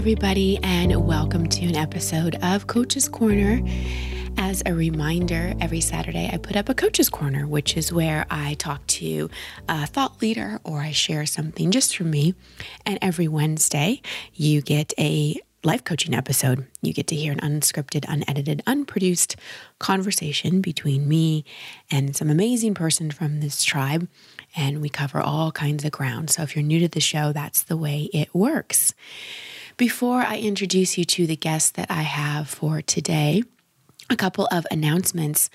everybody, and welcome to an episode of Coach's Corner. As a reminder, every Saturday I put up a Coach's Corner, which is where I talk to a thought leader or I share something just from me. And every Wednesday, you get a life coaching episode. You get to hear an unscripted, unedited, unproduced conversation between me and some amazing person from this tribe. And we cover all kinds of ground. So if you're new to the show, that's the way it works. Before I introduce you to the guest that I have for today, a couple of announcements.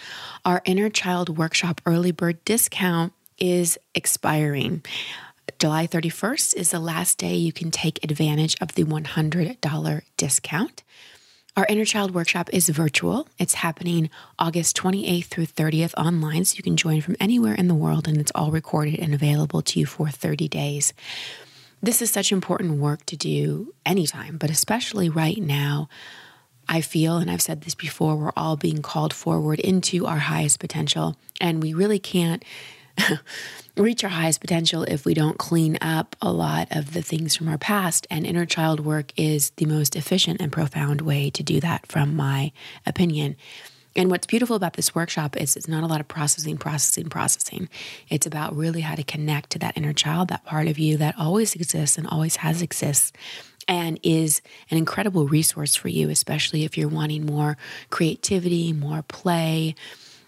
Our Inner Child Workshop early bird discount is expiring. July 31st is the last day you can take advantage of the $100 discount. Our Inner Child Workshop is virtual. It's happening August 28th through 30th online, so you can join from anywhere in the world, and it's all recorded and available to you for 30 days. This is such important work to do anytime, but especially right now. I feel, and I've said this before, we're all being called forward into our highest potential, and we really can't reach our highest potential if we don't clean up a lot of the things from our past. And inner child work is the most efficient and profound way to do that, from my opinion. And what's beautiful about this workshop is it's not a lot of processing, processing, processing. It's about really how to connect to that inner child, that part of you that always exists and always has exists and is an incredible resource for you, especially if you're wanting more creativity, more play,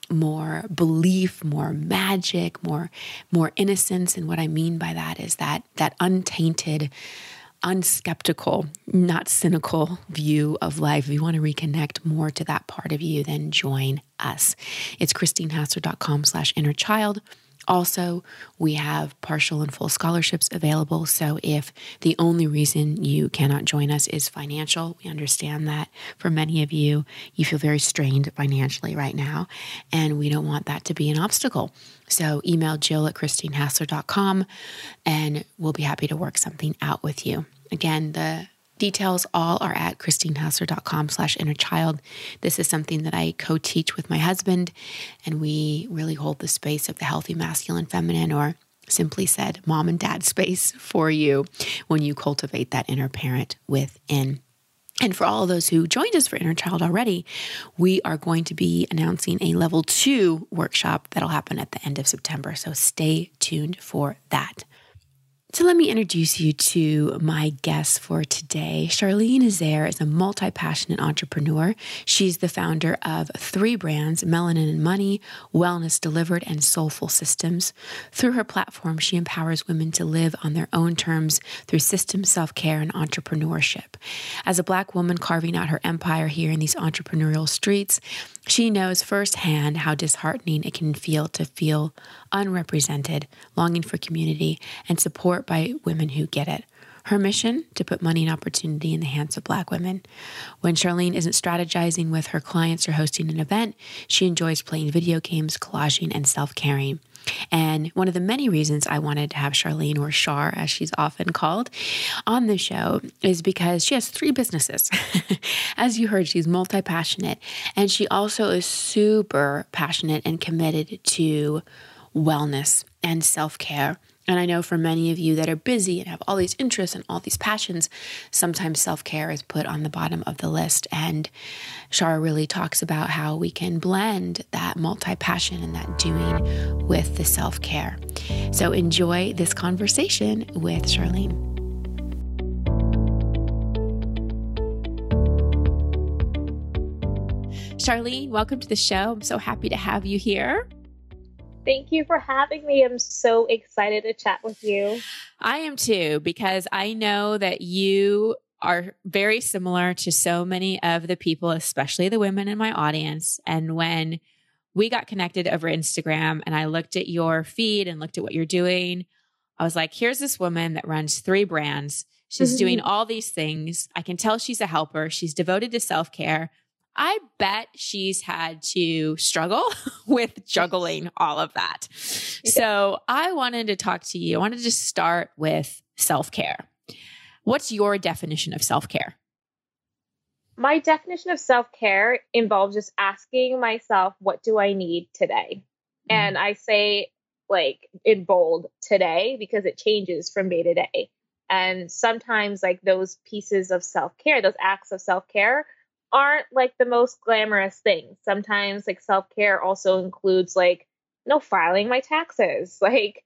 more belief, more magic, more more innocence. And what I mean by that is that that untainted unskeptical, not cynical view of life, if you want to reconnect more to that part of you, then join us. It's christinehassler.com slash inner child. Also, we have partial and full scholarships available. So, if the only reason you cannot join us is financial, we understand that for many of you, you feel very strained financially right now, and we don't want that to be an obstacle. So, email jill at christinehassler.com and we'll be happy to work something out with you. Again, the Details all are at christinehassler.com slash inner child. This is something that I co-teach with my husband, and we really hold the space of the healthy masculine feminine, or simply said, mom and dad space for you when you cultivate that inner parent within. And for all those who joined us for Inner Child already, we are going to be announcing a level two workshop that'll happen at the end of September. So stay tuned for that. So, let me introduce you to my guest for today. Charlene Azair is a multi passionate entrepreneur. She's the founder of three brands Melanin and Money, Wellness Delivered, and Soulful Systems. Through her platform, she empowers women to live on their own terms through system self care and entrepreneurship. As a Black woman carving out her empire here in these entrepreneurial streets, she knows firsthand how disheartening it can feel to feel unrepresented, longing for community and support by women who get it. Her mission to put money and opportunity in the hands of Black women. When Charlene isn't strategizing with her clients or hosting an event, she enjoys playing video games, collaging, and self caring. And one of the many reasons I wanted to have Charlene, or Char as she's often called, on the show is because she has three businesses. as you heard, she's multi passionate, and she also is super passionate and committed to wellness and self care. And I know for many of you that are busy and have all these interests and all these passions, sometimes self care is put on the bottom of the list. And Shara really talks about how we can blend that multi passion and that doing with the self care. So enjoy this conversation with Charlene. Charlene, welcome to the show. I'm so happy to have you here. Thank you for having me. I'm so excited to chat with you. I am too, because I know that you are very similar to so many of the people, especially the women in my audience. And when we got connected over Instagram and I looked at your feed and looked at what you're doing, I was like, here's this woman that runs three brands. She's mm-hmm. doing all these things. I can tell she's a helper. She's devoted to self care. I bet she's had to struggle with juggling all of that. So I wanted to talk to you. I wanted to start with self care. What's your definition of self care? My definition of self care involves just asking myself, what do I need today? Mm-hmm. And I say, like, in bold today because it changes from day to day. And sometimes, like those pieces of self care, those acts of self care, aren't like the most glamorous things. Sometimes, like self care also includes like, you know, filing my taxes, like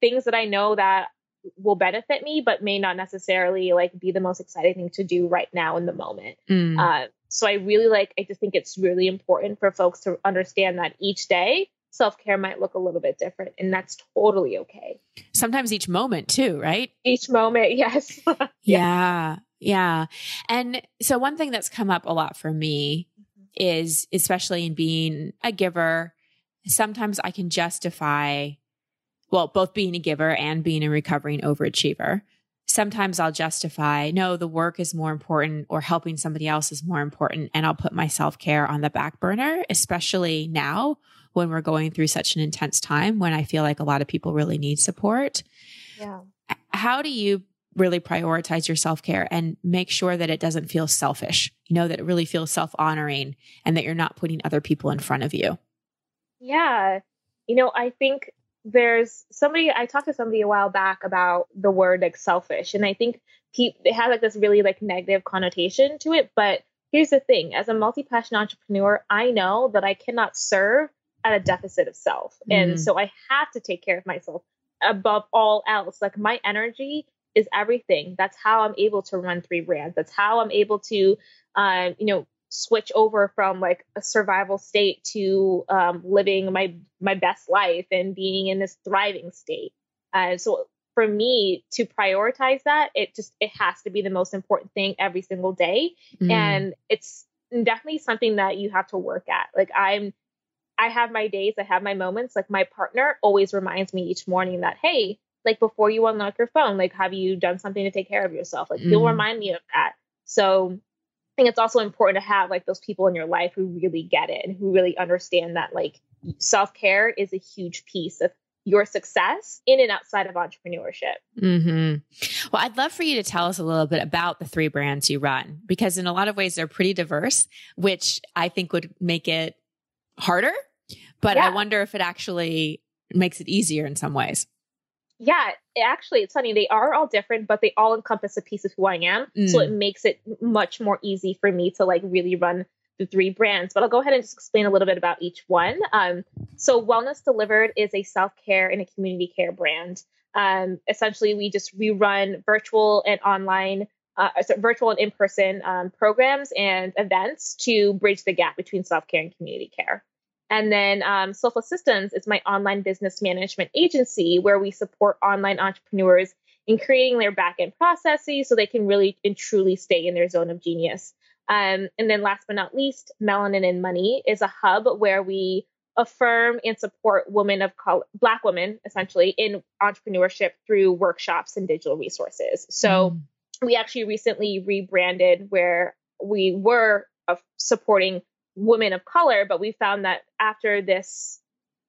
things that I know that will benefit me, but may not necessarily like be the most exciting thing to do right now in the moment. Mm. Uh, so I really like, I just think it's really important for folks to understand that each day self care might look a little bit different, and that's totally okay. Sometimes each moment, too, right? Each moment, yes. yeah. yeah. Yeah. And so, one thing that's come up a lot for me is, especially in being a giver, sometimes I can justify, well, both being a giver and being a recovering overachiever. Sometimes I'll justify, no, the work is more important or helping somebody else is more important. And I'll put my self care on the back burner, especially now when we're going through such an intense time when I feel like a lot of people really need support. Yeah. How do you really prioritize your self care and make sure that it doesn't feel selfish? You know, that it really feels self honoring and that you're not putting other people in front of you. Yeah. You know, I think there's somebody, I talked to somebody a while back about the word like selfish. And I think people, it has like this really like negative connotation to it. But here's the thing as a multi passion entrepreneur, I know that I cannot serve at a deficit of self. Mm. And so I have to take care of myself above all else. Like my energy is everything. That's how I'm able to run three brands. That's how I'm able to, um, you know, switch over from like a survival state to um, living my my best life and being in this thriving state. Uh, so for me to prioritize that, it just it has to be the most important thing every single day, mm. and it's definitely something that you have to work at. Like I'm I have my days, I have my moments. Like my partner always reminds me each morning that, hey, like before you unlock your phone, like have you done something to take care of yourself? Like mm. he'll remind me of that. So I think it's also important to have like those people in your life who really get it and who really understand that like self care is a huge piece of your success in and outside of entrepreneurship. Mm-hmm. Well, I'd love for you to tell us a little bit about the three brands you run because, in a lot of ways, they're pretty diverse, which I think would make it harder but yeah. I wonder if it actually makes it easier in some ways. Yeah, actually, it's funny. They are all different, but they all encompass a piece of who I am. Mm. So it makes it much more easy for me to like really run the three brands. But I'll go ahead and just explain a little bit about each one. Um, so Wellness Delivered is a self care and a community care brand. Um, essentially, we just we run virtual and online, uh, sorry, virtual and in person um, programs and events to bridge the gap between self care and community care. And then um, Soulful Systems is my online business management agency where we support online entrepreneurs in creating their backend processes so they can really and truly stay in their zone of genius. Um, and then last but not least, Melanin and Money is a hub where we affirm and support women of color, Black women essentially in entrepreneurship through workshops and digital resources. So mm. we actually recently rebranded where we were uh, supporting women of color, but we found that after this,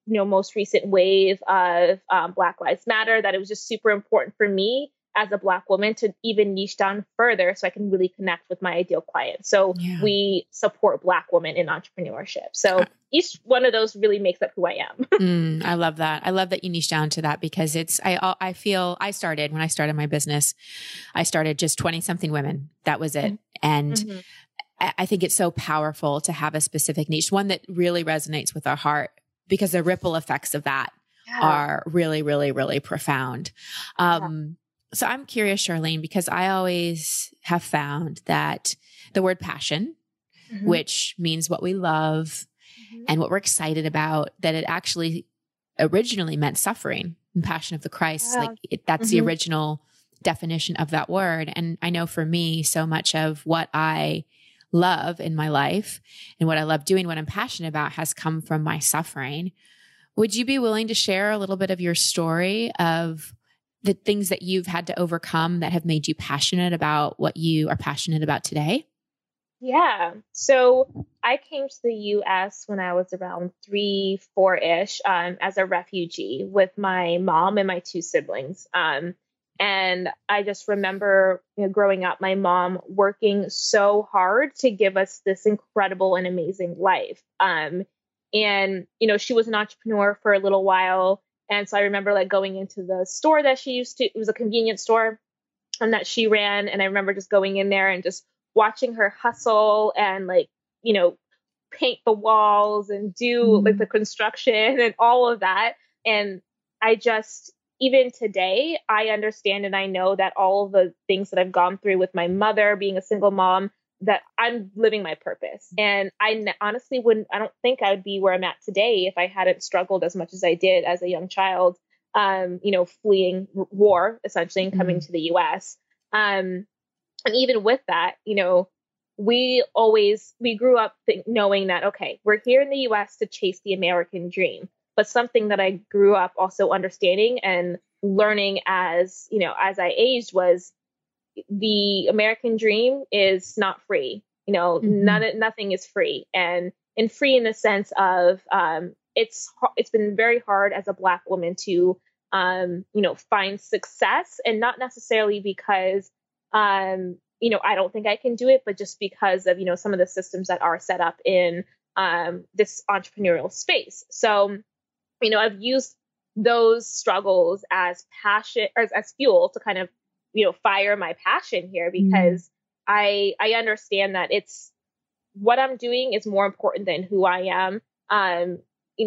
you know, most recent wave of um, Black Lives Matter, that it was just super important for me as a Black woman to even niche down further so I can really connect with my ideal client. So yeah. we support Black women in entrepreneurship. So each one of those really makes up who I am. mm, I love that. I love that you niche down to that because it's, I, I feel I started when I started my business, I started just 20 something women. That was it. Mm-hmm. And mm-hmm. I think it's so powerful to have a specific niche, one that really resonates with our heart because the ripple effects of that yeah. are really, really, really profound. Um, yeah. So I'm curious, Charlene, because I always have found that the word passion, mm-hmm. which means what we love mm-hmm. and what we're excited about, that it actually originally meant suffering and passion of the Christ. Yeah. Like it, that's mm-hmm. the original definition of that word. And I know for me, so much of what I love in my life and what I love doing, what I'm passionate about has come from my suffering. Would you be willing to share a little bit of your story of the things that you've had to overcome that have made you passionate about what you are passionate about today? Yeah. So I came to the US when I was around three, four ish um, as a refugee with my mom and my two siblings. Um, and I just remember you know, growing up, my mom working so hard to give us this incredible and amazing life. Um, and, you know, she was an entrepreneur for a little while. And so I remember like going into the store that she used to, it was a convenience store. and that she ran. And I remember just going in there and just watching her hustle and like, you know, paint the walls and do mm-hmm. like the construction and all of that. And I just, even today, I understand and I know that all the things that I've gone through with my mother, being a single mom, that I'm living my purpose. And I honestly wouldn't, I don't think I would be where I'm at today if I hadn't struggled as much as I did as a young child, um, you know, fleeing war essentially and coming mm-hmm. to the US. Um, and even with that, you know, we always, we grew up knowing that, okay, we're here in the US to chase the American dream. But something that I grew up also understanding and learning as, you know, as I aged was the American dream is not free. You know, mm-hmm. none nothing is free, and and free in the sense of um, it's it's been very hard as a Black woman to um, you know find success, and not necessarily because um, you know I don't think I can do it, but just because of you know some of the systems that are set up in um, this entrepreneurial space. So, you know, I've used those struggles as passion as, as fuel to kind of you know fire my passion here mm-hmm. because mm. i i understand that it's what i'm doing is more important than who i am um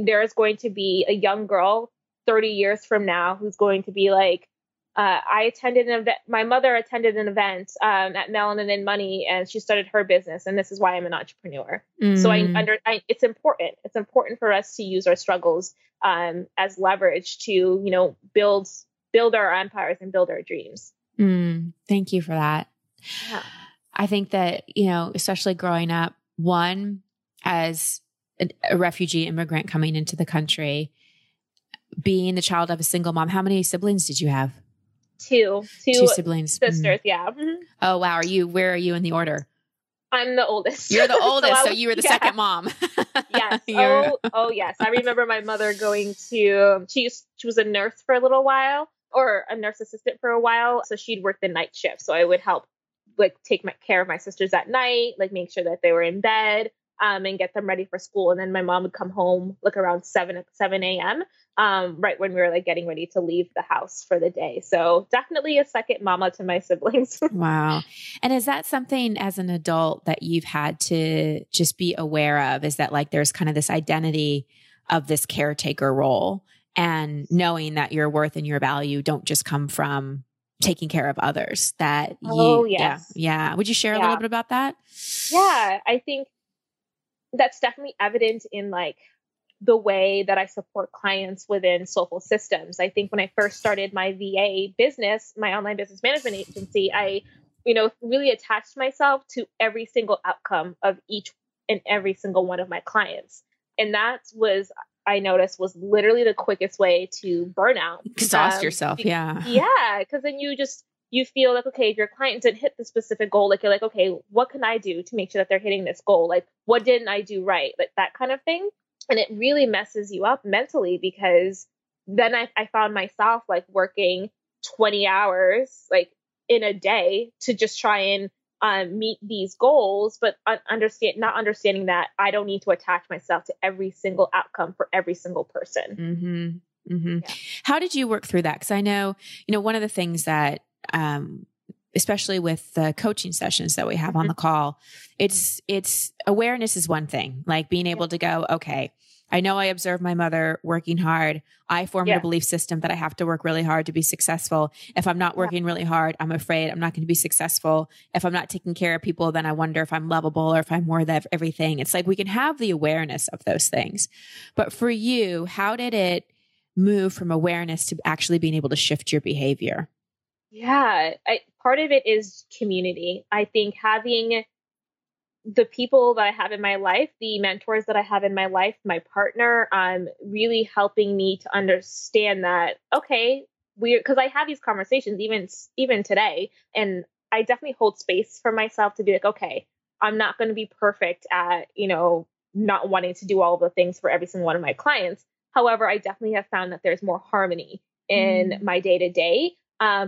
there is going to be a young girl 30 years from now who's going to be like uh, I attended an event. My mother attended an event um, at Melanin and Money, and she started her business. And this is why I'm an entrepreneur. Mm. So I mm. under I, it's important. It's important for us to use our struggles um, as leverage to you know build build our empires and build our dreams. Mm, thank you for that. Yeah. I think that, you know, especially growing up, one, as a, a refugee immigrant coming into the country, being the child of a single mom, how many siblings did you have? Two. Two, two siblings. Sisters, mm. yeah. Mm-hmm. Oh, wow. Are you, where are you in the order? I'm the oldest. You're the oldest, so, so you were the yeah. second mom. yes. oh, oh, yes. I remember my mother going to. She used, she was a nurse for a little while, or a nurse assistant for a while. So she'd work the night shift. So I would help like take my care of my sisters at night, like make sure that they were in bed, um, and get them ready for school. And then my mom would come home like around seven seven a.m. Um, right when we were like getting ready to leave the house for the day. So definitely a second mama to my siblings. wow. And is that something as an adult that you've had to just be aware of? Is that like there's kind of this identity of this caretaker role? and knowing that your worth and your value don't just come from taking care of others that you oh, yes. yeah yeah would you share a little bit about that yeah i think that's definitely evident in like the way that i support clients within soulful systems i think when i first started my va business my online business management agency i you know really attached myself to every single outcome of each and every single one of my clients and that was I noticed was literally the quickest way to burn out. Exhaust um, yourself. Yeah. Yeah. Because then you just, you feel like, okay, if your client didn't hit the specific goal, like you're like, okay, what can I do to make sure that they're hitting this goal? Like, what didn't I do right? Like that kind of thing. And it really messes you up mentally because then I, I found myself like working 20 hours, like in a day to just try and um, meet these goals, but understand not understanding that I don't need to attach myself to every single outcome for every single person. Mm-hmm. Mm-hmm. Yeah. How did you work through that? Because I know, you know, one of the things that, um, especially with the coaching sessions that we have on mm-hmm. the call, it's it's awareness is one thing, like being able to go, okay, I know I observe my mother working hard. I formed yeah. a belief system that I have to work really hard to be successful. If I'm not working really hard, I'm afraid I'm not going to be successful. If I'm not taking care of people, then I wonder if I'm lovable or if I'm worth everything. It's like we can have the awareness of those things. But for you, how did it move from awareness to actually being able to shift your behavior? Yeah, I, part of it is community. I think having the people that I have in my life, the mentors that I have in my life, my partner, um, really helping me to understand that okay, we're because I have these conversations even even today, and I definitely hold space for myself to be like, okay, I'm not going to be perfect at you know not wanting to do all the things for every single one of my clients. However, I definitely have found that there's more harmony in mm. my day to day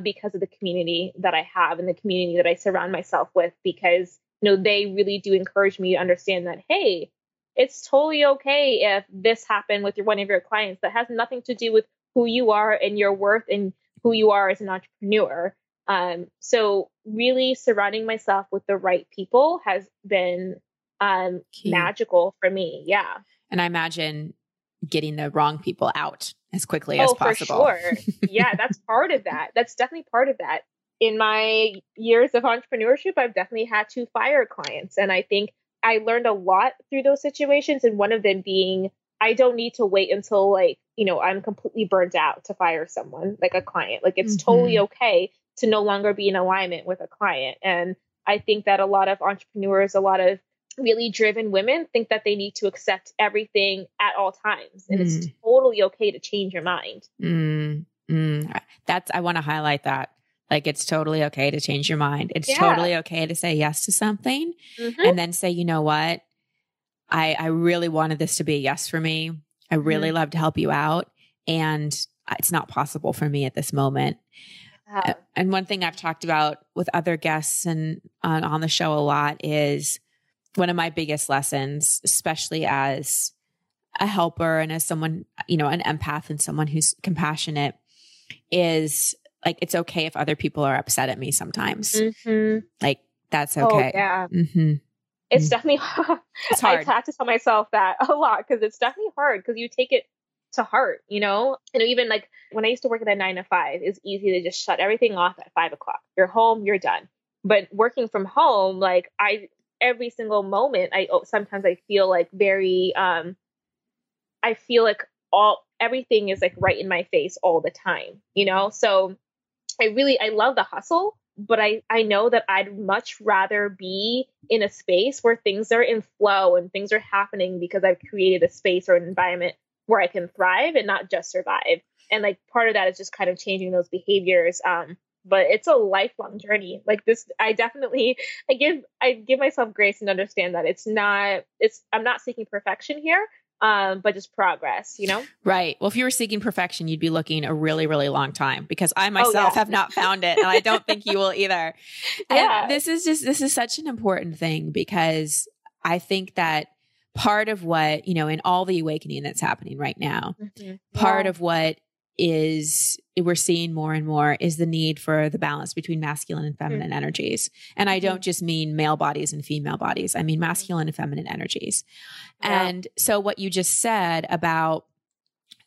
because of the community that I have and the community that I surround myself with because you know, they really do encourage me to understand that, hey, it's totally okay if this happened with your, one of your clients that has nothing to do with who you are and your worth and who you are as an entrepreneur. Um, so really surrounding myself with the right people has been um, magical for me. Yeah. And I imagine getting the wrong people out as quickly oh, as possible. For sure. yeah, that's part of that. That's definitely part of that. In my years of entrepreneurship, I've definitely had to fire clients. And I think I learned a lot through those situations. And one of them being, I don't need to wait until like, you know, I'm completely burnt out to fire someone, like a client. Like it's mm-hmm. totally okay to no longer be in alignment with a client. And I think that a lot of entrepreneurs, a lot of really driven women think that they need to accept everything at all times. And mm. it's totally okay to change your mind. Mm. Mm. That's, I want to highlight that. Like it's totally okay to change your mind. It's yeah. totally okay to say yes to something mm-hmm. and then say, you know what? I, I really wanted this to be a yes for me. I really mm-hmm. love to help you out. And it's not possible for me at this moment. Yeah. And one thing I've talked about with other guests and on, on the show a lot is one of my biggest lessons, especially as a helper and as someone, you know, an empath and someone who's compassionate, is like it's okay if other people are upset at me sometimes. Mm-hmm. Like that's oh, okay. Oh, yeah. Mm-hmm. It's mm-hmm. definitely hard. It's hard. I have to tell myself that a lot because it's definitely hard because you take it to heart, you know? And even like when I used to work at a nine to five, it's easy to just shut everything off at five o'clock. You're home, you're done. But working from home, like I every single moment i oh, sometimes i feel like very um i feel like all everything is like right in my face all the time you know? So i really i love the hustle but i i know that i'd much rather be in a space where things are in flow and things are happening because i've created a space or an environment where i can thrive and not just survive. And like part of that is just kind of changing those behaviors um but it's a lifelong journey like this i definitely i give i give myself grace and understand that it's not it's i'm not seeking perfection here um, but just progress, you know? Right. Well, if you were seeking perfection, you'd be looking a really, really long time because I myself oh, yeah. have not found it and I don't think you will either. yeah. And this is just, this is such an important thing because I think that part of what, you know, in all the awakening that's happening right now, mm-hmm. part yeah. of what is we're seeing more and more is the need for the balance between masculine and feminine mm. energies. And I don't mm-hmm. just mean male bodies and female bodies. I mean masculine and feminine energies. Yeah. And so what you just said about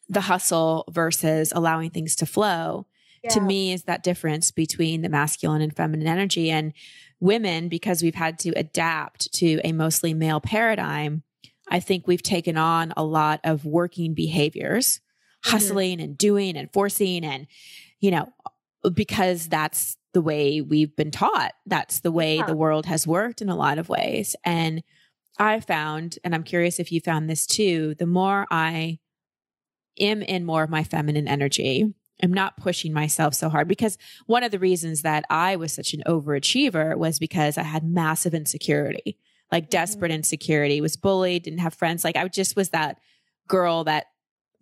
the hustle versus allowing things to flow yeah. to me is that difference between the masculine and feminine energy and women because we've had to adapt to a mostly male paradigm. I think we've taken on a lot of working behaviors Mm-hmm. Hustling mm-hmm. and doing and forcing and, you know, because that's the way we've been taught. That's the way yeah. the world has worked in a lot of ways. And I found, and I'm curious if you found this too, the more I am in more of my feminine energy, I'm not pushing myself so hard because one of the reasons that I was such an overachiever was because I had massive insecurity, like mm-hmm. desperate insecurity, was bullied, didn't have friends. Like I just was that girl that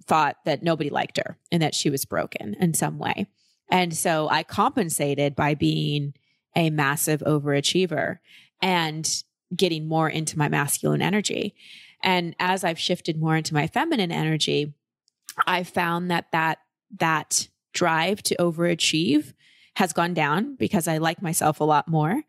thought that nobody liked her and that she was broken in some way. And so I compensated by being a massive overachiever and getting more into my masculine energy. And as I've shifted more into my feminine energy, I found that that that drive to overachieve has gone down because I like myself a lot more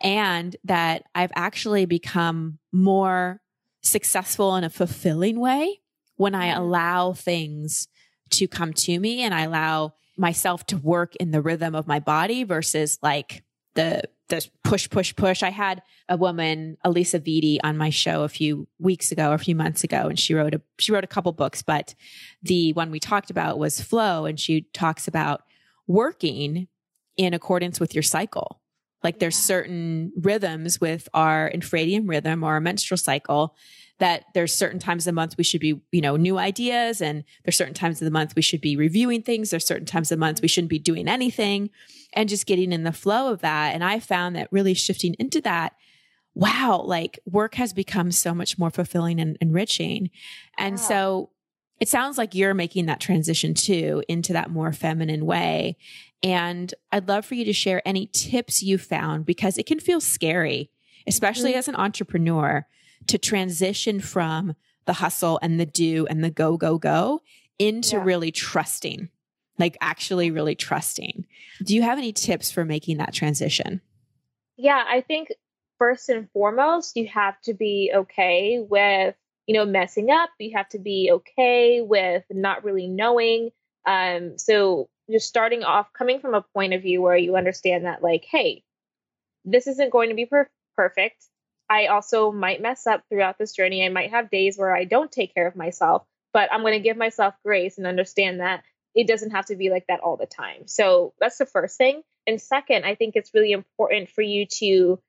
and that I've actually become more successful in a fulfilling way when I mm-hmm. allow things to come to me and I allow myself to work in the rhythm of my body versus like the the push push push. I had a woman, Alisa Vitti, on my show a few weeks ago, or a few months ago, and she wrote a she wrote a couple books, but the one we talked about was flow, and she talks about working in accordance with your cycle. Like there's certain rhythms with our infradian rhythm or our menstrual cycle that there's certain times of the month we should be, you know, new ideas and there's certain times of the month we should be reviewing things. There's certain times of the month we shouldn't be doing anything and just getting in the flow of that. And I found that really shifting into that, wow, like work has become so much more fulfilling and enriching. And yeah. so it sounds like you're making that transition too into that more feminine way. And I'd love for you to share any tips you found because it can feel scary, especially mm-hmm. as an entrepreneur to transition from the hustle and the do and the go, go, go into yeah. really trusting. like actually really trusting. Do you have any tips for making that transition? Yeah, I think first and foremost, you have to be okay with, you know, messing up. You have to be okay with not really knowing. Um, so just starting off coming from a point of view where you understand that like, hey, this isn't going to be per- perfect. I also might mess up throughout this journey. I might have days where I don't take care of myself, but I'm going to give myself grace and understand that it doesn't have to be like that all the time. So that's the first thing. And second, I think it's really important for you to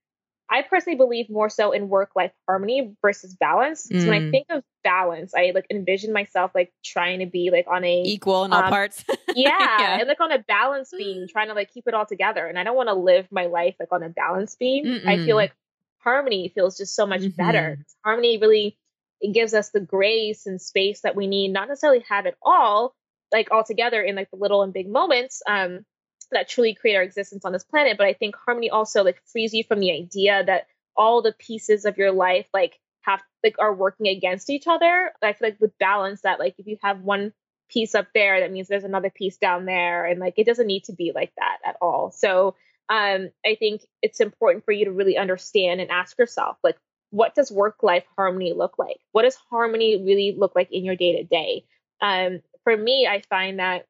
I personally believe more so in work life harmony versus balance. Mm. So when I mm. think of balance, I like envision myself like trying to be like on a equal in all um, parts. yeah, yeah, and like on a balance beam, trying to like keep it all together. And I don't want to live my life like on a balance beam. Mm-mm. I feel like harmony feels just so much mm-hmm. better. Harmony really it gives us the grace and space that we need, not necessarily have it all like all together in like the little and big moments. Um, that truly create our existence on this planet. But I think harmony also like frees you from the idea that all the pieces of your life like have like are working against each other. I feel like with balance that like if you have one piece up there, that means there's another piece down there. And like it doesn't need to be like that at all. So um I think it's important for you to really understand and ask yourself like what does work life harmony look like? What does harmony really look like in your day to day? Um for me, I find that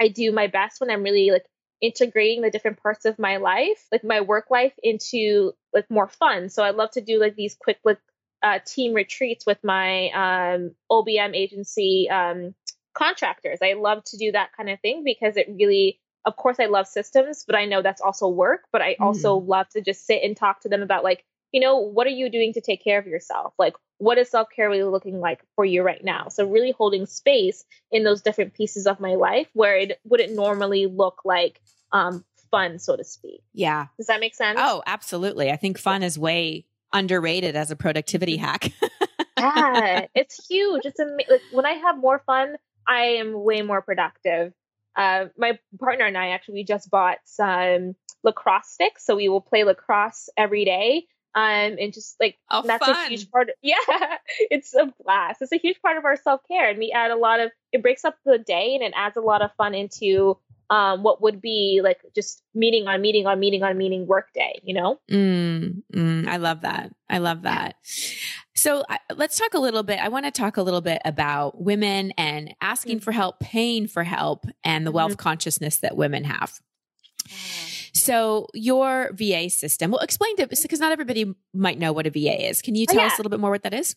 I do my best when I'm really like integrating the different parts of my life, like my work life, into like more fun. So I love to do like these quick like uh, team retreats with my um, OBM agency um, contractors. I love to do that kind of thing because it really, of course, I love systems, but I know that's also work. But I also mm. love to just sit and talk to them about like, you know, what are you doing to take care of yourself? Like, what is self care really looking like for you right now? So, really holding space in those different pieces of my life where it wouldn't normally look like um, fun, so to speak. Yeah. Does that make sense? Oh, absolutely. I think fun is way underrated as a productivity mm-hmm. hack. yeah, it's huge. It's amazing. Like, when I have more fun, I am way more productive. Uh, my partner and I actually we just bought some lacrosse sticks, so we will play lacrosse every day. Um, and just like oh, that's fun. a huge part. Of, yeah, it's a blast. It's a huge part of our self care, and we add a lot of. It breaks up the day, and it adds a lot of fun into um, what would be like just meeting on meeting on meeting on meeting workday, you know? Mm, mm, I love that. I love that. So uh, let's talk a little bit. I want to talk a little bit about women and asking mm-hmm. for help, paying for help, and the mm-hmm. wealth consciousness that women have. So your VA system, well, explain to because not everybody might know what a VA is. Can you oh, tell oh, yeah. us a little bit more what that is?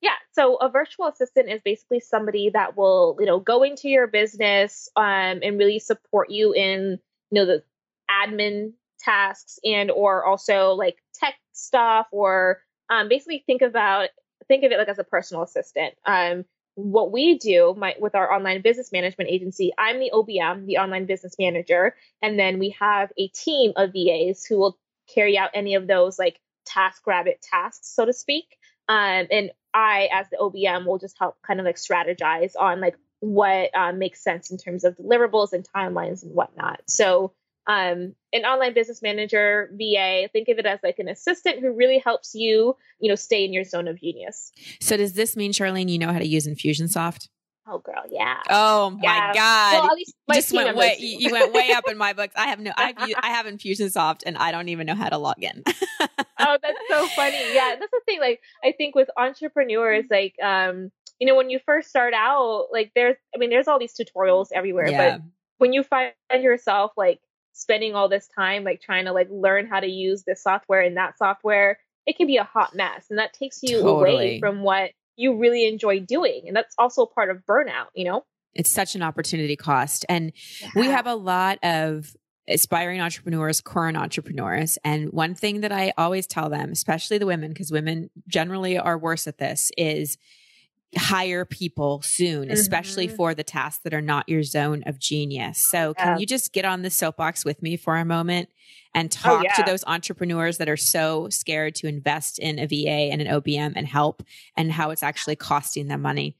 Yeah. So a virtual assistant is basically somebody that will, you know, go into your business um, and really support you in, you know, the admin tasks and or also like tech stuff or um, basically think about think of it like as a personal assistant. Um, what we do my, with our online business management agency, I'm the OBM, the online business manager, and then we have a team of VAs who will carry out any of those like task rabbit tasks, so to speak. Um, and I, as the OBM, will just help kind of like strategize on like what um, makes sense in terms of deliverables and timelines and whatnot. So, um, an online business manager, VA, think of it as like an assistant who really helps you, you know, stay in your zone of genius. So, does this mean, Charlene, you know how to use Infusionsoft? Oh, girl, yeah. Oh my yeah. god! Well, my just went way. You went way up in my books. I have no. I have, I have Infusionsoft, and I don't even know how to log in. oh, that's so funny. Yeah, that's the thing. Like, I think with entrepreneurs, like, um, you know, when you first start out, like, there's, I mean, there's all these tutorials everywhere, yeah. but when you find yourself like spending all this time, like, trying to like learn how to use this software and that software, it can be a hot mess, and that takes you totally. away from what you really enjoy doing. And that's also part of burnout, you know? It's such an opportunity cost. And yeah. we have a lot of aspiring entrepreneurs, current entrepreneurs. And one thing that I always tell them, especially the women, because women generally are worse at this, is hire people soon, mm-hmm. especially for the tasks that are not your zone of genius. So, yeah. can you just get on the soapbox with me for a moment and oh, talk oh, yeah. to those entrepreneurs that are so scared to invest in a VA and an OBM and help and how it's actually costing them money?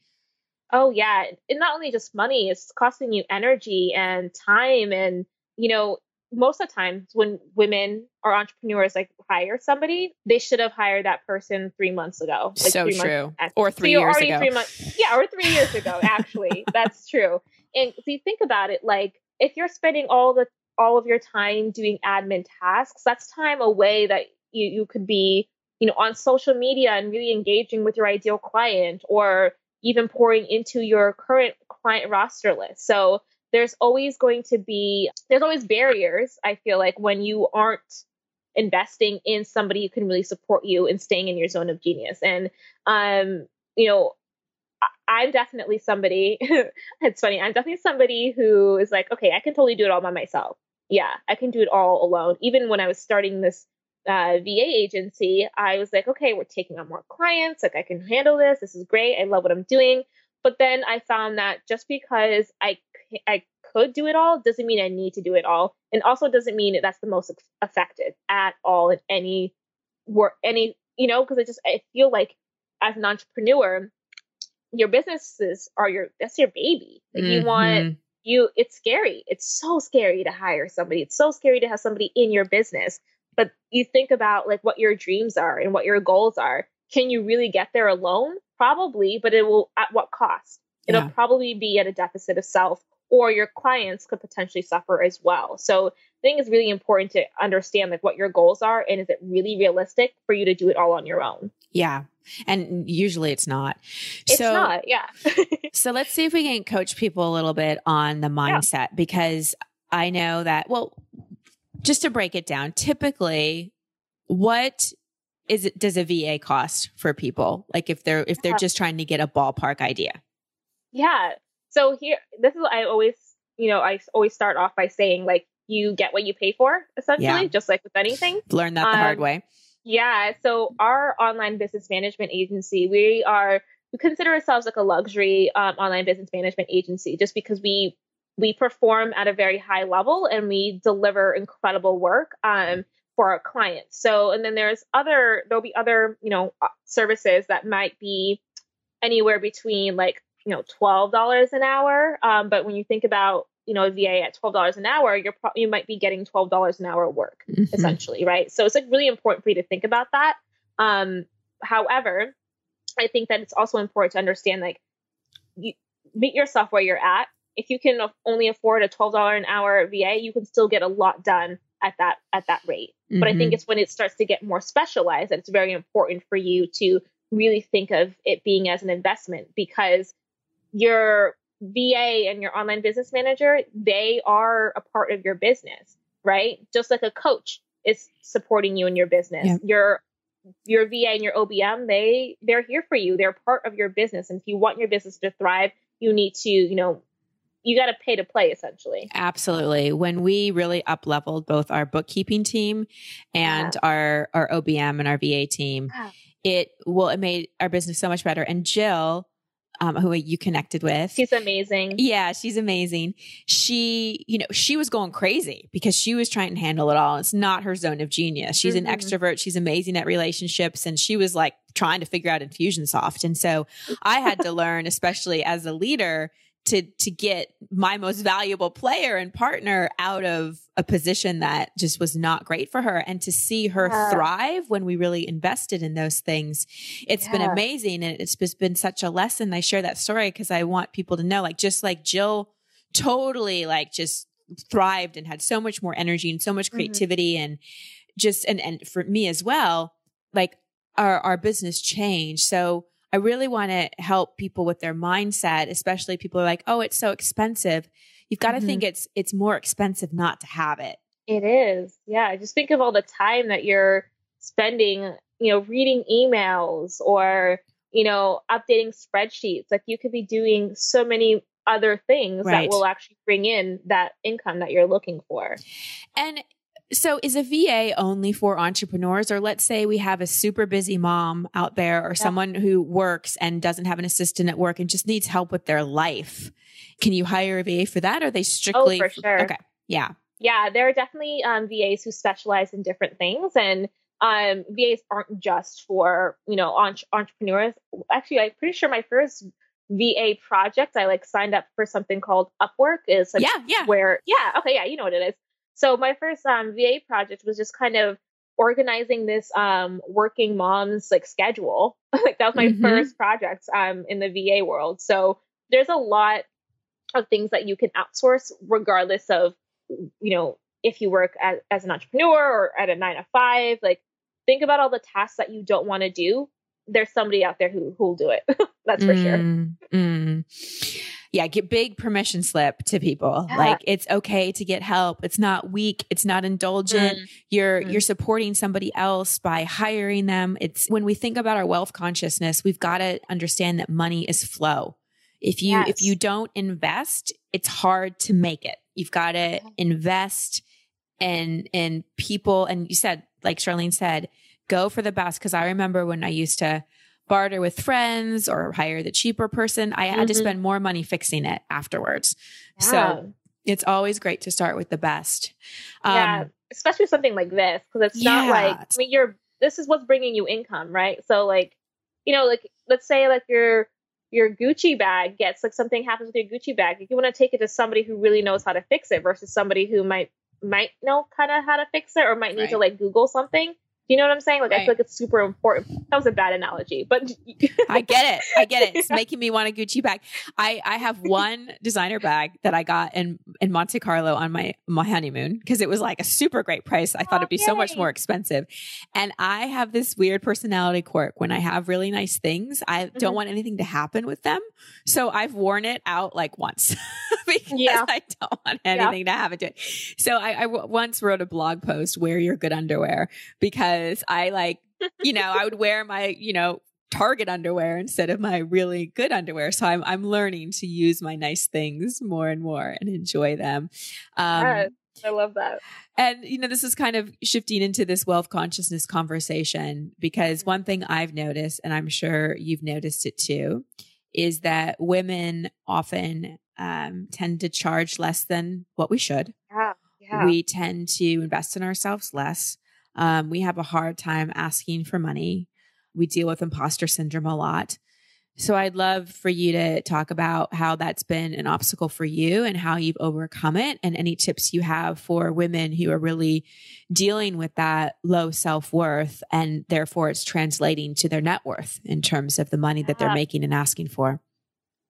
Oh, yeah. And not only just money, it's costing you energy and time and you know, most of the times when women or entrepreneurs like hire somebody, they should have hired that person three months ago. Like so true. Months or three so years ago. Three months, yeah, or three years ago, actually. That's true. And so you think about it, like if you're spending all the all of your time doing admin tasks, that's time away that you, you could be, you know, on social media and really engaging with your ideal client or even pouring into your current client roster list. So there's always going to be there's always barriers, I feel like, when you aren't investing in somebody who can really support you and staying in your zone of genius. And um, you know, I'm definitely somebody, it's funny, I'm definitely somebody who is like, okay, I can totally do it all by myself. Yeah, I can do it all alone. Even when I was starting this uh, VA agency, I was like, okay, we're taking on more clients. Like, I can handle this. This is great. I love what I'm doing. But then I found that just because I I could do it all doesn't mean I need to do it all, and also doesn't mean that that's the most effective at all in any work, any you know, because I just I feel like as an entrepreneur, your businesses are your that's your baby. Like mm-hmm. you want you it's scary. It's so scary to hire somebody. It's so scary to have somebody in your business. But you think about like what your dreams are and what your goals are. Can you really get there alone? Probably, but it will at what cost? It'll yeah. probably be at a deficit of self or your clients could potentially suffer as well. So I think it's really important to understand like what your goals are and is it really realistic for you to do it all on your own? Yeah. And usually it's not. It's so, not, yeah. so let's see if we can coach people a little bit on the mindset yeah. because I know that, well, just to break it down, typically what is it does a VA cost for people? Like if they're if they're yeah. just trying to get a ballpark idea. Yeah. So here this is I always, you know, I always start off by saying like you get what you pay for essentially, yeah. just like with anything. Learn that the um, hard way. Yeah. So our online business management agency, we are we consider ourselves like a luxury um, online business management agency just because we we perform at a very high level and we deliver incredible work um, for our clients. So and then there's other there'll be other you know services that might be anywhere between like you know twelve dollars an hour. Um, but when you think about you know, a VA at twelve dollars an hour, you're pro- you might be getting twelve dollars an hour work mm-hmm. essentially, right? So it's like really important for you to think about that. Um, however, I think that it's also important to understand like you meet yourself where you're at. If you can only afford a twelve dollar an hour VA, you can still get a lot done at that at that rate. Mm-hmm. But I think mm-hmm. it's when it starts to get more specialized that it's very important for you to really think of it being as an investment because you're VA and your online business manager, they are a part of your business, right? Just like a coach is supporting you in your business. Yeah. Your your VA and your OBM, they they're here for you. They're part of your business. And if you want your business to thrive, you need to, you know, you got to pay to play essentially. Absolutely. When we really up leveled both our bookkeeping team and yeah. our our OBM and our VA team, yeah. it well it made our business so much better. And Jill um, who you connected with. She's amazing. Yeah, she's amazing. She, you know, she was going crazy because she was trying to handle it all. It's not her zone of genius. She's mm-hmm. an extrovert. She's amazing at relationships. And she was like trying to figure out Infusionsoft. And so I had to learn, especially as a leader, to to get my most valuable player and partner out of a position that just was not great for her and to see her yeah. thrive when we really invested in those things it's yeah. been amazing and it's just been such a lesson i share that story because i want people to know like just like jill totally like just thrived and had so much more energy and so much mm-hmm. creativity mm-hmm. and just and and for me as well like our our business changed so I really want to help people with their mindset, especially people are like, "Oh, it's so expensive." You've got to mm-hmm. think it's it's more expensive not to have it. It is. Yeah, just think of all the time that you're spending, you know, reading emails or, you know, updating spreadsheets. Like you could be doing so many other things right. that will actually bring in that income that you're looking for. And so is a VA only for entrepreneurs? Or let's say we have a super busy mom out there or yeah. someone who works and doesn't have an assistant at work and just needs help with their life. Can you hire a VA for that? Or are they strictly? Oh, for sure. Okay. Yeah. Yeah. There are definitely um, VAs who specialize in different things. And um, VAs aren't just for, you know, entre- entrepreneurs. Actually, I'm pretty sure my first VA project, I like signed up for something called Upwork is like yeah, yeah. where, yeah, okay, yeah, you know what it is. So my first um, VA project was just kind of organizing this um, working mom's like schedule. like that was my mm-hmm. first project um, in the VA world. So there's a lot of things that you can outsource regardless of you know if you work as, as an entrepreneur or at a nine to five like think about all the tasks that you don't want to do there's somebody out there who who'll do it that's for mm, sure mm. Yeah get big permission slip to people yeah. like it's okay to get help it's not weak it's not indulgent mm. you're mm. you're supporting somebody else by hiring them it's when we think about our wealth consciousness we've got to understand that money is flow if you yes. if you don't invest, it's hard to make it. You've got to invest in in people and you said like Charlene said, go for the best cuz I remember when I used to barter with friends or hire the cheaper person, I had mm-hmm. to spend more money fixing it afterwards. Yeah. So it's always great to start with the best. Um, yeah, especially something like this because it's yeah. not like I mean you're this is what's bringing you income, right? So like you know like let's say like you're your Gucci bag gets like something happens with your Gucci bag, If you want to take it to somebody who really knows how to fix it versus somebody who might might know kind of how to fix it or might need right. to like Google something you know what I'm saying? Like right. I feel like it's super important. That was a bad analogy, but I get it. I get it. It's making me want a Gucci bag. I I have one designer bag that I got in in Monte Carlo on my my honeymoon because it was like a super great price. I thought it'd be yay. so much more expensive. And I have this weird personality quirk when I have really nice things, I mm-hmm. don't want anything to happen with them. So I've worn it out like once because yeah. I don't want anything yeah. to happen to it. So I, I w- once wrote a blog post, wear your good underwear because because I like, you know, I would wear my, you know, Target underwear instead of my really good underwear. So I'm I'm learning to use my nice things more and more and enjoy them. Um, yes, I love that. And you know, this is kind of shifting into this wealth consciousness conversation because one thing I've noticed, and I'm sure you've noticed it too, is that women often um, tend to charge less than what we should. Yeah, yeah. We tend to invest in ourselves less. Um, we have a hard time asking for money. We deal with imposter syndrome a lot. So I'd love for you to talk about how that's been an obstacle for you and how you've overcome it and any tips you have for women who are really dealing with that low self-worth and therefore it's translating to their net worth in terms of the money that they're making and asking for.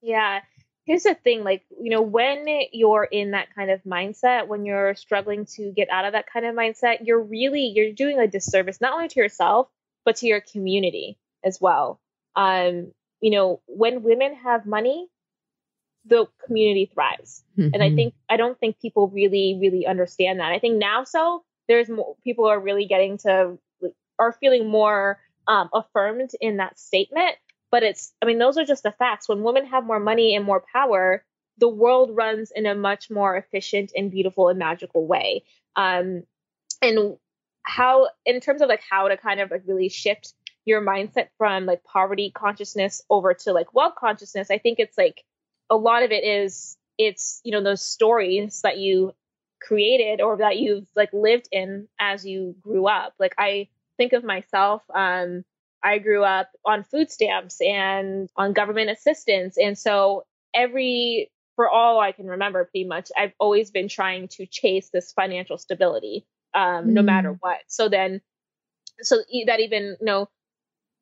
Yeah here's the thing like you know when you're in that kind of mindset when you're struggling to get out of that kind of mindset you're really you're doing a disservice not only to yourself but to your community as well um you know when women have money the community thrives mm-hmm. and i mm-hmm. think i don't think people really really understand that i think now so there's more people are really getting to are feeling more um, affirmed in that statement but it's, I mean, those are just the facts. When women have more money and more power, the world runs in a much more efficient and beautiful and magical way. Um, and how, in terms of like how to kind of like really shift your mindset from like poverty consciousness over to like wealth consciousness, I think it's like a lot of it is it's you know those stories that you created or that you've like lived in as you grew up. Like I think of myself um I grew up on food stamps and on government assistance. And so every, for all I can remember, pretty much, I've always been trying to chase this financial stability, um, mm. no matter what. So then, so that even, you know,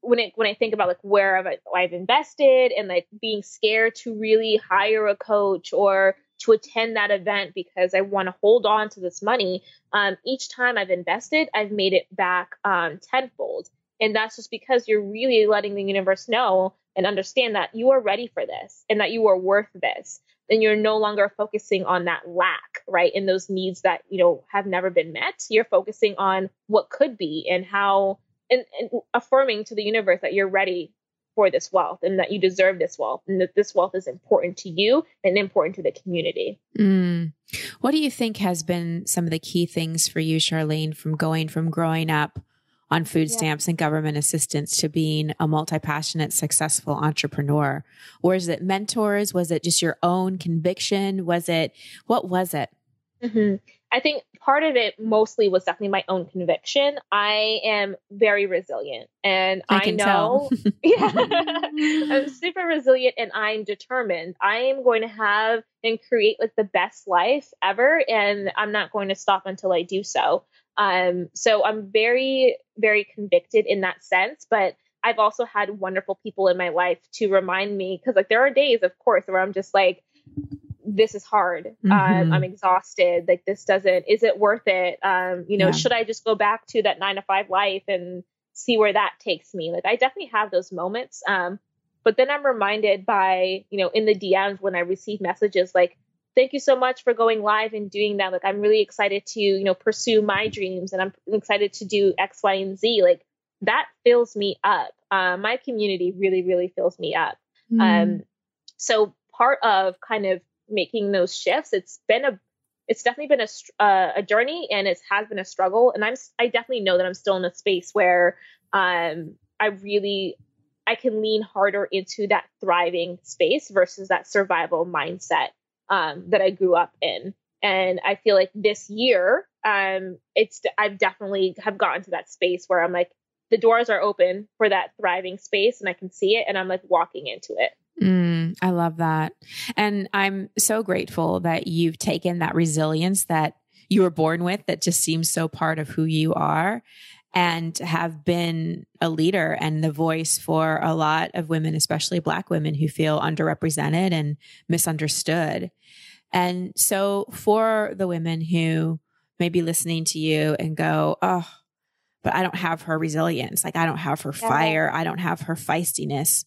when it when I think about like where I've, I've invested and like being scared to really hire a coach or to attend that event because I want to hold on to this money. Um, each time I've invested, I've made it back um, tenfold. And that's just because you're really letting the universe know and understand that you are ready for this and that you are worth this. And you're no longer focusing on that lack, right? And those needs that, you know, have never been met. You're focusing on what could be and how, and, and affirming to the universe that you're ready for this wealth and that you deserve this wealth and that this wealth is important to you and important to the community. Mm. What do you think has been some of the key things for you, Charlene, from going from growing up on food yeah. stamps and government assistance to being a multi-passionate successful entrepreneur. Or is it mentors? Was it just your own conviction? Was it what was it? Mm-hmm. i think part of it mostly was definitely my own conviction. I am very resilient and i, I know yeah, i'm super resilient and i'm determined. I am going to have and create like the best life ever and i'm not going to stop until i do so um, so I'm very, very convicted in that sense. But I've also had wonderful people in my life to remind me because, like, there are days, of course, where I'm just like, this is hard. Mm-hmm. Um, I'm exhausted. Like this doesn't. Is it worth it? Um, you know, yeah. should I just go back to that nine to five life and see where that takes me? Like I definitely have those moments. Um, but then I'm reminded by you know in the DMs when I receive messages like, "Thank you so much for going live and doing that." Like I'm really excited to you know pursue my dreams and I'm excited to do X, Y, and Z. Like that fills me up. Uh, my community really, really fills me up. Mm. Um, so part of kind of making those shifts, it's been a, it's definitely been a uh, a journey, and it has been a struggle. And I'm, I definitely know that I'm still in a space where, um, I really, I can lean harder into that thriving space versus that survival mindset, um, that I grew up in. And I feel like this year, um, it's I've definitely have gotten to that space where I'm like, the doors are open for that thriving space and I can see it and I'm like walking into it. Mm, I love that. And I'm so grateful that you've taken that resilience that you were born with that just seems so part of who you are and have been a leader and the voice for a lot of women, especially Black women who feel underrepresented and misunderstood. And so, for the women who may be listening to you and go, Oh, but I don't have her resilience. Like I don't have her fire. I don't have her feistiness,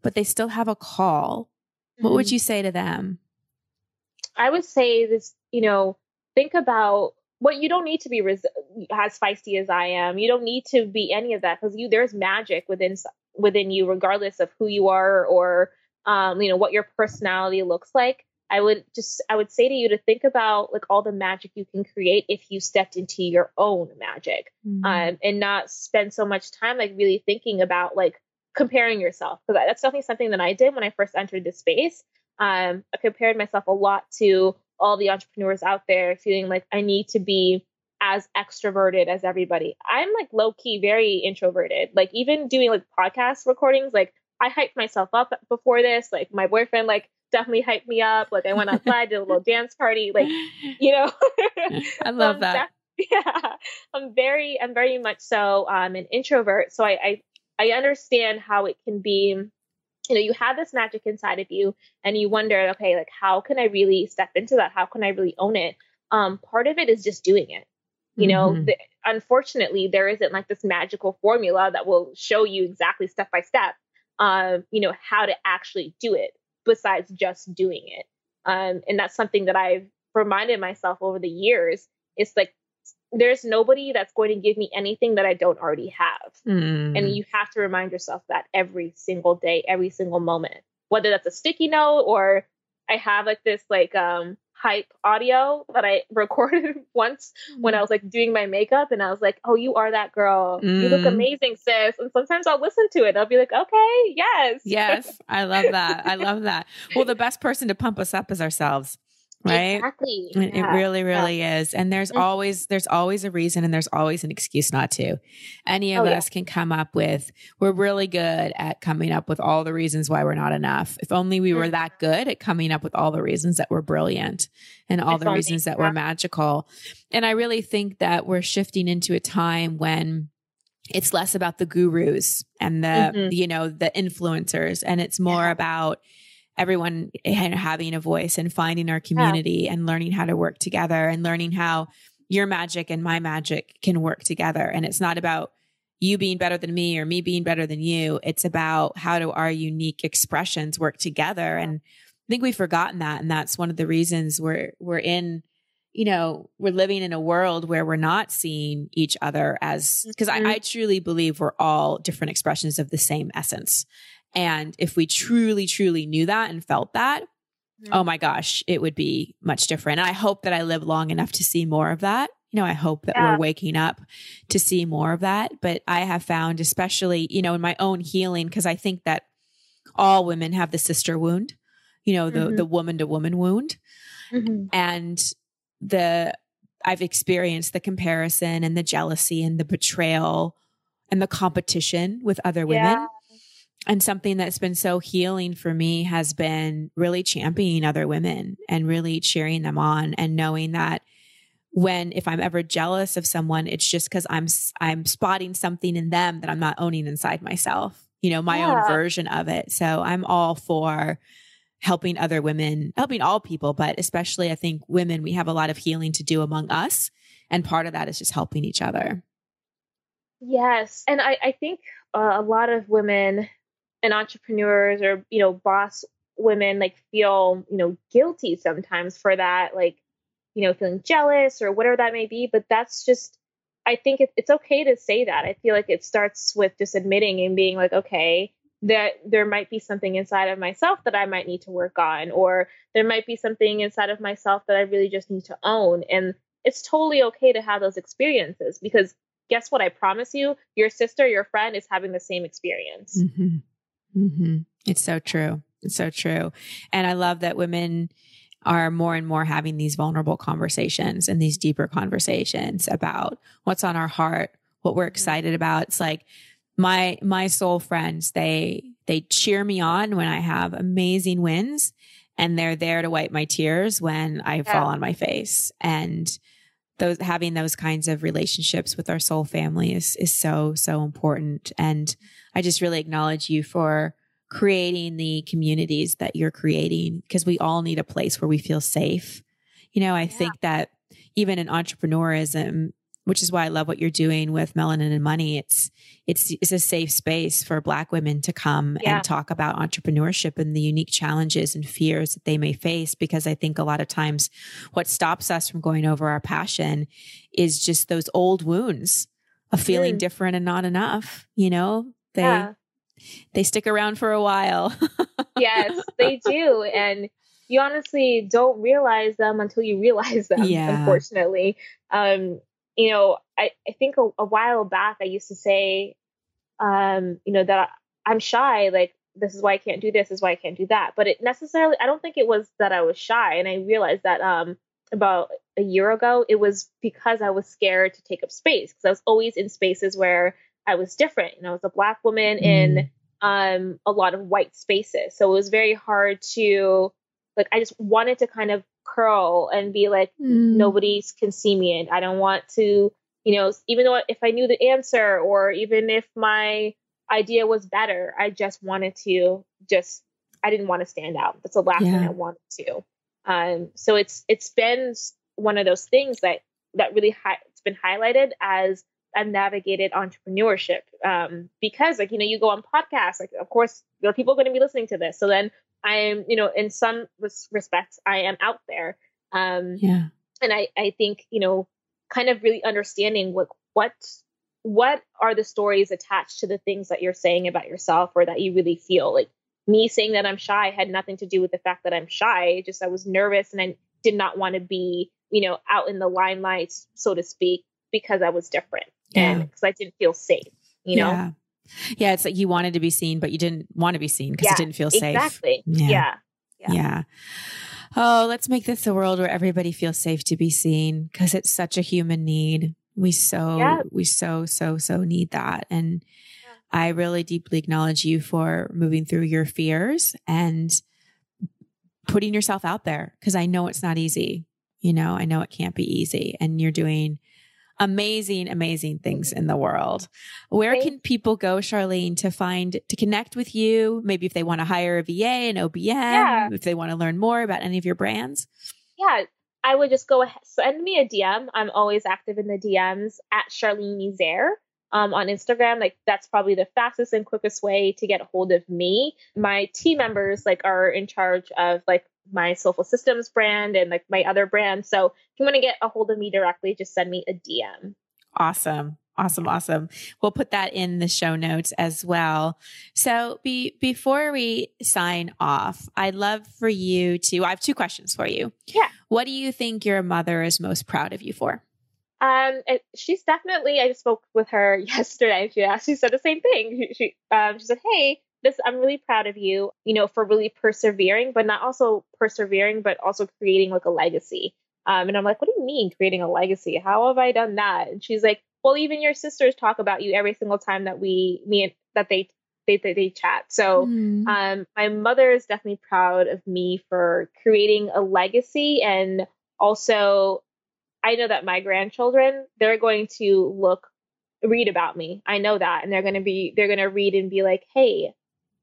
but they still have a call. Mm-hmm. What would mm-hmm. you say to them? I would say this, you know, think about what you don't need to be res- as feisty as I am. You don't need to be any of that because you there's magic within within you, regardless of who you are or um, you know what your personality looks like. I would just I would say to you to think about like all the magic you can create if you stepped into your own magic, mm-hmm. um, and not spend so much time like really thinking about like comparing yourself because that's definitely something that I did when I first entered this space. Um, I compared myself a lot to all the entrepreneurs out there, feeling like I need to be as extroverted as everybody. I'm like low key very introverted. Like even doing like podcast recordings, like I hyped myself up before this. Like my boyfriend like definitely hyped me up. Like I went outside, did a little dance party. Like, you know, I love that. yeah, I'm very, I'm very much so um, an introvert. So I, I, I understand how it can be. You know, you have this magic inside of you, and you wonder, okay, like how can I really step into that? How can I really own it? Um, part of it is just doing it. You know, mm-hmm. the, unfortunately, there isn't like this magical formula that will show you exactly step by step, um, you know, how to actually do it besides just doing it. Um, and that's something that I've reminded myself over the years. It's like there's nobody that's going to give me anything that I don't already have. Mm. And you have to remind yourself that every single day, every single moment, whether that's a sticky note or I have like this like um hype audio that I recorded once when I mm. was like doing my makeup and I was like, Oh, you are that girl. Mm. You look mm. amazing, sis. And sometimes I'll listen to it. I'll be like, Okay, yes. Yes. I love that. I love that. Well, the best person to pump us up is ourselves right exactly it, yeah. it really really yeah. is and there's mm-hmm. always there's always a reason and there's always an excuse not to any of oh, us yeah. can come up with we're really good at coming up with all the reasons why we're not enough if only we mm-hmm. were that good at coming up with all the reasons that we're brilliant and all if the reasons that we're magical and i really think that we're shifting into a time when it's less about the gurus and the mm-hmm. you know the influencers and it's more about everyone having a voice and finding our community yeah. and learning how to work together and learning how your magic and my magic can work together. And it's not about you being better than me or me being better than you. It's about how do our unique expressions work together. And I think we've forgotten that. And that's one of the reasons we're, we're in, you know, we're living in a world where we're not seeing each other as, because mm-hmm. I, I truly believe we're all different expressions of the same essence. And if we truly, truly knew that and felt that, oh my gosh, it would be much different. And I hope that I live long enough to see more of that. You know, I hope that yeah. we're waking up to see more of that. But I have found, especially, you know, in my own healing, because I think that all women have the sister wound, you know, the mm-hmm. the woman to woman wound. Mm-hmm. And the I've experienced the comparison and the jealousy and the betrayal and the competition with other women. Yeah and something that's been so healing for me has been really championing other women and really cheering them on and knowing that when if i'm ever jealous of someone it's just cuz i'm i'm spotting something in them that i'm not owning inside myself you know my yeah. own version of it so i'm all for helping other women, helping all people, but especially I think women, we have a lot of healing to do among us. And part of that is just helping each other. Yes. And I, I think uh, a lot of women and entrepreneurs or, you know, boss women like feel, you know, guilty sometimes for that, like, you know, feeling jealous or whatever that may be. But that's just, I think it, it's okay to say that. I feel like it starts with just admitting and being like, okay, that there might be something inside of myself that I might need to work on, or there might be something inside of myself that I really just need to own. And it's totally okay to have those experiences because guess what? I promise you, your sister, your friend is having the same experience. Mm-hmm. Mm-hmm. It's so true. It's so true. And I love that women are more and more having these vulnerable conversations and these deeper conversations about what's on our heart, what we're excited about. It's like my my soul friends, they they cheer me on when I have amazing wins and they're there to wipe my tears when I yeah. fall on my face. And those having those kinds of relationships with our soul family is is so so important and i just really acknowledge you for creating the communities that you're creating because we all need a place where we feel safe you know i yeah. think that even in entrepreneurism which is why I love what you're doing with Melanin and Money. It's it's it's a safe space for Black women to come yeah. and talk about entrepreneurship and the unique challenges and fears that they may face. Because I think a lot of times, what stops us from going over our passion is just those old wounds of feeling mm. different and not enough. You know, they yeah. they stick around for a while. yes, they do, and you honestly don't realize them until you realize them. Yeah. Unfortunately, um, you know, I, I think a, a while back I used to say, um, you know, that I'm shy, like this is why I can't do this, this is why I can't do that. But it necessarily, I don't think it was that I was shy. And I realized that um, about a year ago, it was because I was scared to take up space because I was always in spaces where I was different. You know, I was a black woman mm. in um, a lot of white spaces. So it was very hard to, like, I just wanted to kind of curl and be like, mm. nobody can see me. And I don't want to, you know, even though if I knew the answer or even if my idea was better, I just wanted to just, I didn't want to stand out. That's the last yeah. thing I wanted to. Um, so it's, it's been one of those things that, that really, hi- it's been highlighted as a navigated entrepreneurship. Um, because like, you know, you go on podcasts, like, of course, there are people are going to be listening to this. So then I'm, you know, in some respects, I am out there. Um, yeah. And I, I think, you know, kind of really understanding what, what, what are the stories attached to the things that you're saying about yourself or that you really feel like me saying that I'm shy had nothing to do with the fact that I'm shy. Just I was nervous and I did not want to be, you know, out in the limelight, so to speak, because I was different yeah. and because I didn't feel safe, you know? Yeah. Yeah, it's like you wanted to be seen, but you didn't want to be seen because yeah, it didn't feel safe. Exactly. Yeah. yeah. yeah. Yeah. Oh, let's make this a world where everybody feels safe to be seen because it's such a human need. We so, yeah. we so, so, so need that. And I really deeply acknowledge you for moving through your fears and putting yourself out there because I know it's not easy. You know, I know it can't be easy. And you're doing amazing, amazing things in the world. Where can people go, Charlene, to find, to connect with you? Maybe if they want to hire a VA, an OBM, yeah. if they want to learn more about any of your brands? Yeah, I would just go ahead, send me a DM. I'm always active in the DMs at Charlene Izair. Um, on Instagram. Like that's probably the fastest and quickest way to get a hold of me. My team members like are in charge of like my Soulful Systems brand and like my other brand. So if you want to get a hold of me directly, just send me a DM. Awesome. Awesome, awesome. We'll put that in the show notes as well. So, be, before we sign off, I'd love for you to. I have two questions for you. Yeah. What do you think your mother is most proud of you for? Um, it, she's definitely. I just spoke with her yesterday. and She asked. She said the same thing. She, she, um, she said, "Hey, this I'm really proud of you, you know, for really persevering, but not also persevering, but also creating like a legacy. Um, and I'm like, what do you mean creating a legacy? How have I done that? And she's like, well, even your sisters talk about you every single time that we meet that they they they, they chat. So mm. um, my mother is definitely proud of me for creating a legacy and also I know that my grandchildren, they're going to look read about me. I know that and they're going to be they're going to read and be like, "Hey,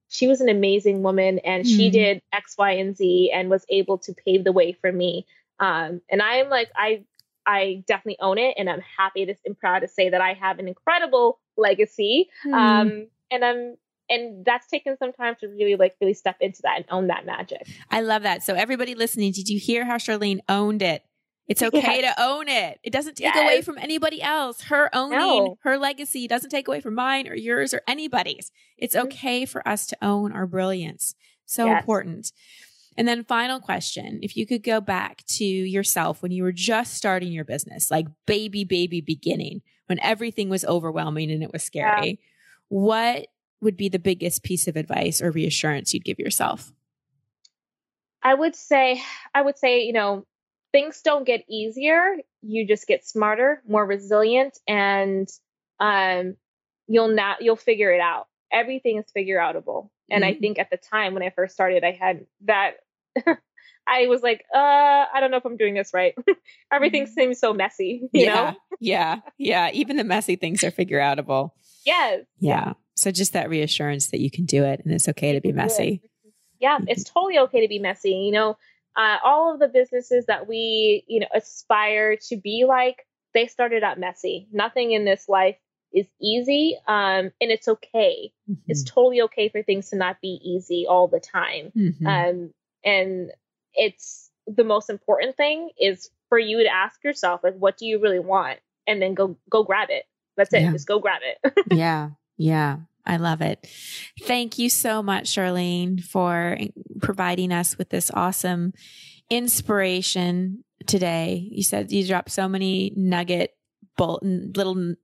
she was an amazing woman and mm. she did X, Y, and Z and was able to pave the way for me. Um, and I'm like, I I definitely own it, and I'm happy to and proud to say that I have an incredible legacy. Mm. Um, and I'm and that's taken some time to really like really step into that and own that magic. I love that. So everybody listening, did you hear how Charlene owned it? It's okay yes. to own it. It doesn't take yes. away from anybody else. Her owning no. her legacy doesn't take away from mine or yours or anybody's. It's mm-hmm. okay for us to own our brilliance. So yes. important. And then final question, if you could go back to yourself when you were just starting your business, like baby baby beginning, when everything was overwhelming and it was scary, yeah. what would be the biggest piece of advice or reassurance you'd give yourself? I would say I would say, you know, things don't get easier. You just get smarter, more resilient, and um, you'll not you'll figure it out. Everything is figure outable. And mm-hmm. I think at the time when I first started, I had that. I was like, uh, I don't know if I'm doing this right. Everything mm-hmm. seems so messy, you yeah, know? yeah, yeah. Even the messy things are figure outable. Yes. Yeah. So just that reassurance that you can do it and it's okay to be messy. Yeah, it's mm-hmm. totally okay to be messy. You know, uh, all of the businesses that we you know aspire to be like they started out messy. Nothing in this life is easy um, and it's okay. Mm-hmm. it's totally okay for things to not be easy all the time. Mm-hmm. um, and it's the most important thing is for you to ask yourself like what do you really want? And then go go grab it. That's it. Yeah. just go grab it. Yeah. Yeah I love it. Thank you so much, Charlene, for providing us with this awesome inspiration today. You said you dropped so many nugget, bolt, little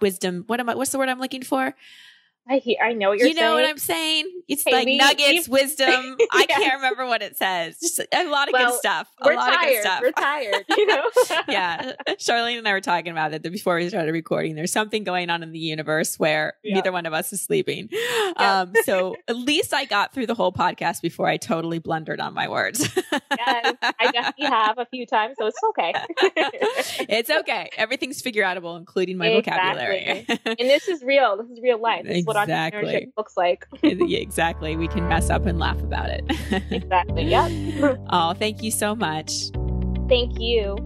wisdom. What am I? What's the word I'm looking for? I hear, I know what you're saying. you know saying. what I'm saying? It's hey, like we, nuggets, wisdom. I can't remember what it says. Just a lot of well, good stuff. A lot tired. of good stuff. We're tired, you know? yeah. Charlene and I were talking about it before we started recording. There's something going on in the universe where yeah. neither one of us is sleeping. Yeah. Um, so at least I got through the whole podcast before I totally blundered on my words. yes, I guess you have a few times, so it's okay. it's okay. Everything's figure outable, including my vocabulary. and this is real. This is real life. This exactly. Entrepreneurship looks like. exactly. We can mess up and laugh about it. exactly. Yep. oh, thank you so much. Thank you.